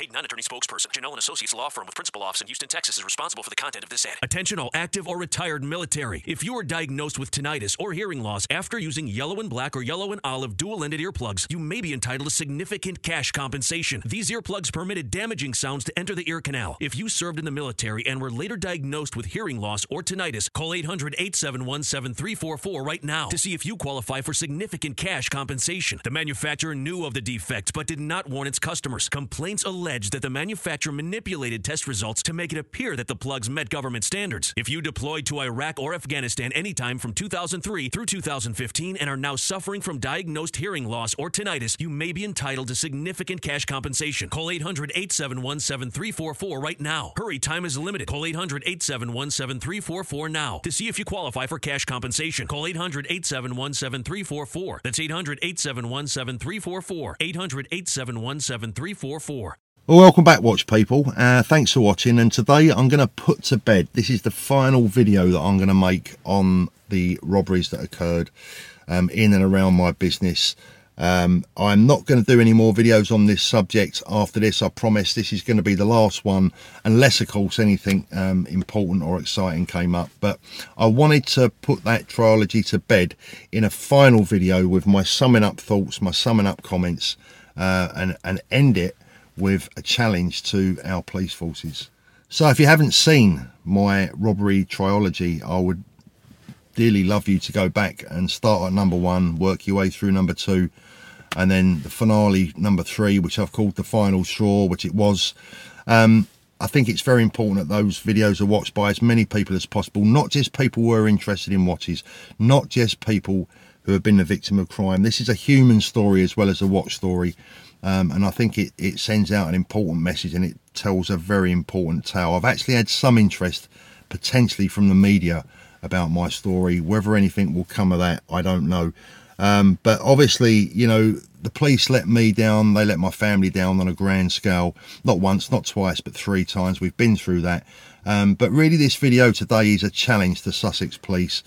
paid non-attorney spokesperson. Janelle and Associates Law Firm with principal office in Houston, Texas is responsible for the content of this ad. Attention all active or retired military. If you are diagnosed with tinnitus or hearing loss after using yellow and black or yellow and olive dual-ended earplugs, you may be entitled to significant cash compensation. These earplugs permitted damaging sounds to enter the ear canal. If you served in the military and were later diagnosed with hearing loss or tinnitus, call 800-871-7344 right now to see if you qualify for significant cash compensation. The manufacturer knew of the defects but did not warn its customers. Complaints allege that the manufacturer manipulated test results to make it appear that the plugs met government standards. If you deployed to Iraq or Afghanistan anytime from 2003 through 2015 and are now suffering from diagnosed hearing loss or tinnitus, you may be entitled to significant cash compensation. Call 800 871 7344 right now. Hurry, time is limited. Call 800 871 7344 now to see if you qualify for cash compensation. Call 800 871 7344. That's 800 871 7344. 800 871 7344. Well, welcome back, watch people. Uh, thanks for watching. And today I'm going to put to bed. This is the final video that I'm going to make on the robberies that occurred um, in and around my business. Um, I'm not going to do any more videos on this subject after this. I promise this is going to be the last one, unless, of course, anything um, important or exciting came up. But I wanted to put that trilogy to bed in a final video with my summing up thoughts, my summing up comments, uh, and, and end it with a challenge to our police forces. So if you haven't seen my robbery trilogy, I would dearly love you to go back and start at number one, work your way through number two, and then the finale number three which i've called the final straw which it was. Um, i think it's very important that those videos are watched by as many people as possible not just people who are interested in watches not just people who have been the victim of crime. This is a human story as well as a watch story um, and i think it, it sends out an important message and it tells a very important tale. I've actually had some interest potentially from the media about my story. Whether anything will come of that i don't know. Um, but obviously, you know, the police let me down, they let my family down on a grand scale, not once, not twice, but three times. We've been through that. Um, but really, this video today is a challenge to Sussex Police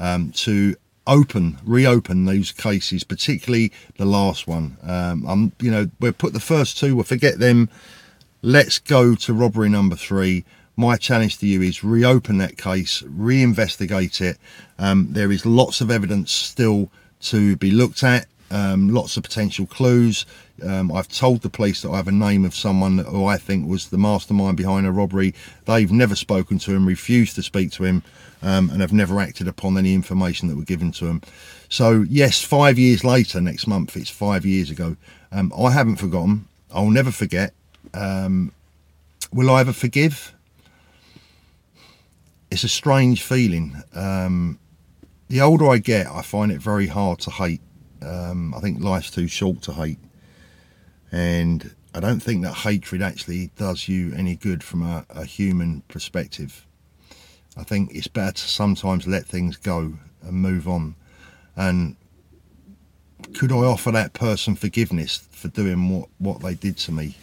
um, to open, reopen those cases, particularly the last one. Um, I'm, you know, we'll put the first two, we'll forget them. Let's go to robbery number three. My challenge to you is reopen that case, reinvestigate it. Um, there is lots of evidence still to be looked at um, lots of potential clues. Um, I've told the police that I have a name of someone who I think was the mastermind behind a robbery. They've never spoken to him refused to speak to him um, and have never acted upon any information that were given to him so yes five years later next month it's five years ago um, I haven't forgotten. I'll never forget. Um, will I ever forgive? It's a strange feeling. Um, the older I get, I find it very hard to hate. Um, I think life's too short to hate. And I don't think that hatred actually does you any good from a, a human perspective. I think it's better to sometimes let things go and move on. And could I offer that person forgiveness for doing what, what they did to me?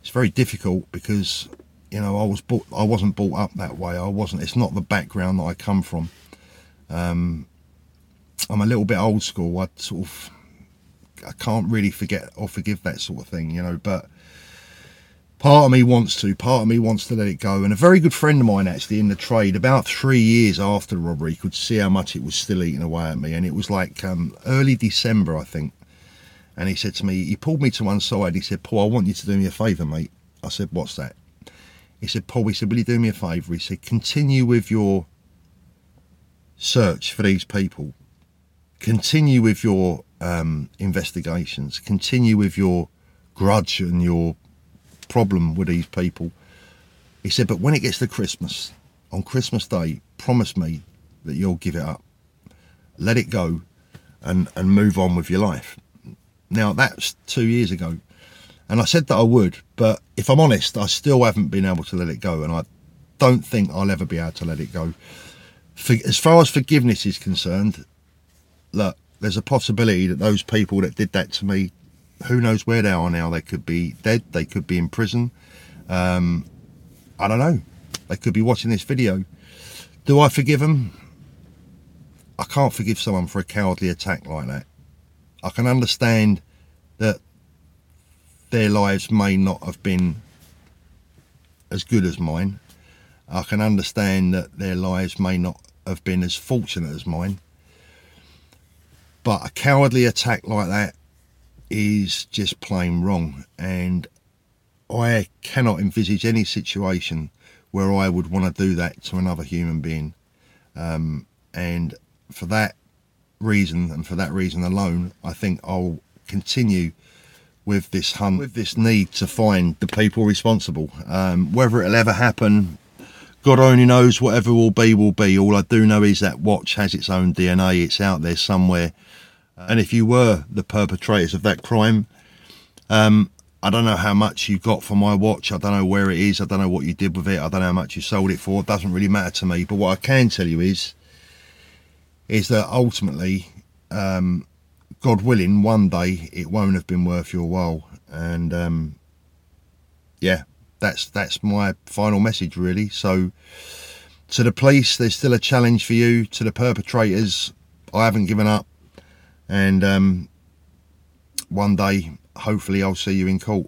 It's very difficult because, you know, I was brought, I wasn't brought up that way. I wasn't, it's not the background that I come from. Um, I'm a little bit old school. I sort of, I can't really forget or forgive that sort of thing, you know, but part of me wants to, part of me wants to let it go. And a very good friend of mine actually in the trade, about three years after the robbery, could see how much it was still eating away at me. And it was like um, early December, I think. And he said to me, he pulled me to one side. He said, Paul, I want you to do me a favour, mate. I said, what's that? He said, Paul, he said, will you do me a favour? He said, continue with your search for these people. Continue with your um, investigations. Continue with your grudge and your problem with these people. He said, but when it gets to Christmas, on Christmas Day, promise me that you'll give it up. Let it go and, and move on with your life. Now, that's two years ago. And I said that I would, but if I'm honest, I still haven't been able to let it go. And I don't think I'll ever be able to let it go for, as far as forgiveness is concerned, look, there's a possibility that those people that did that to me, who knows where they are now? They could be dead. They could be in prison. Um, I don't know. They could be watching this video. Do I forgive them? I can't forgive someone for a cowardly attack like that. I can understand that their lives may not have been as good as mine. I can understand that their lives may not have been as fortunate as mine. But a cowardly attack like that is just plain wrong. And I cannot envisage any situation where I would want to do that to another human being. Um, and for that reason, and for that reason alone, I think I'll continue with this hunt, with this need to find the people responsible. Um, whether it'll ever happen, God only knows. Whatever will be, will be. All I do know is that watch has its own DNA. It's out there somewhere. And if you were the perpetrators of that crime, um, I don't know how much you got for my watch. I don't know where it is. I don't know what you did with it. I don't know how much you sold it for. It doesn't really matter to me. But what I can tell you is, is that ultimately, um, God willing, one day it won't have been worth your while. And um, yeah, that's that's my final message really. So to the police, there's still a challenge for you. To the perpetrators, I haven't given up. And um, one day, hopefully, I'll see you in court.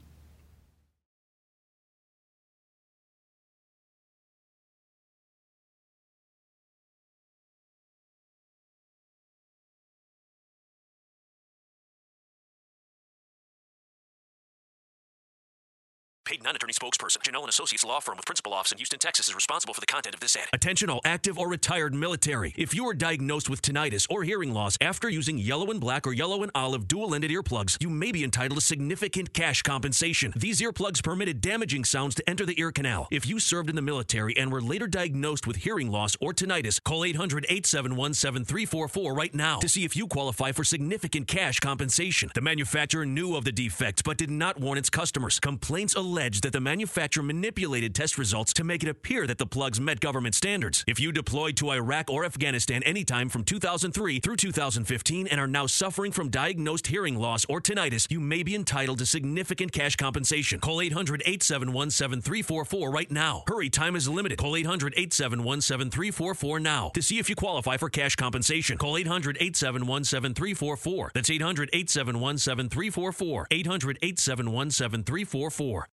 Paid non-attorney spokesperson. Janelle and Associates Law Firm with principal office in Houston, Texas is responsible for the content of this ad. Attention all active or retired military. If you are diagnosed with tinnitus or hearing loss after using yellow and black or yellow and olive dual-ended earplugs, you may be entitled to significant cash compensation. These earplugs permitted damaging sounds to enter the ear canal. If you served in the military and were later diagnosed with hearing loss or tinnitus, call 800-871-7344 right now to see if you qualify for significant cash compensation. The manufacturer knew of the defects but did not warn its customers. Complaints alleged that the manufacturer manipulated test results to make it appear that the plugs met government standards. If you deployed to Iraq or Afghanistan anytime from 2003 through 2015 and are now suffering from diagnosed hearing loss or tinnitus, you may be entitled to significant cash compensation. Call 800 871 7344 right now. Hurry, time is limited. Call 800 871 7344 now to see if you qualify for cash compensation. Call 800 871 7344. That's 800 871 7344. 800 871 7344.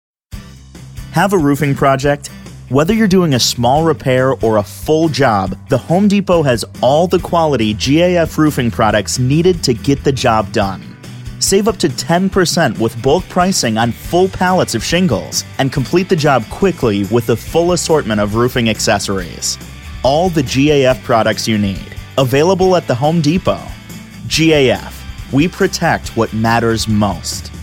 Have a roofing project? Whether you're doing a small repair or a full job, the Home Depot has all the quality GAF roofing products needed to get the job done. Save up to 10% with bulk pricing on full pallets of shingles and complete the job quickly with a full assortment of roofing accessories. All the GAF products you need, available at the Home Depot. GAF, we protect what matters most.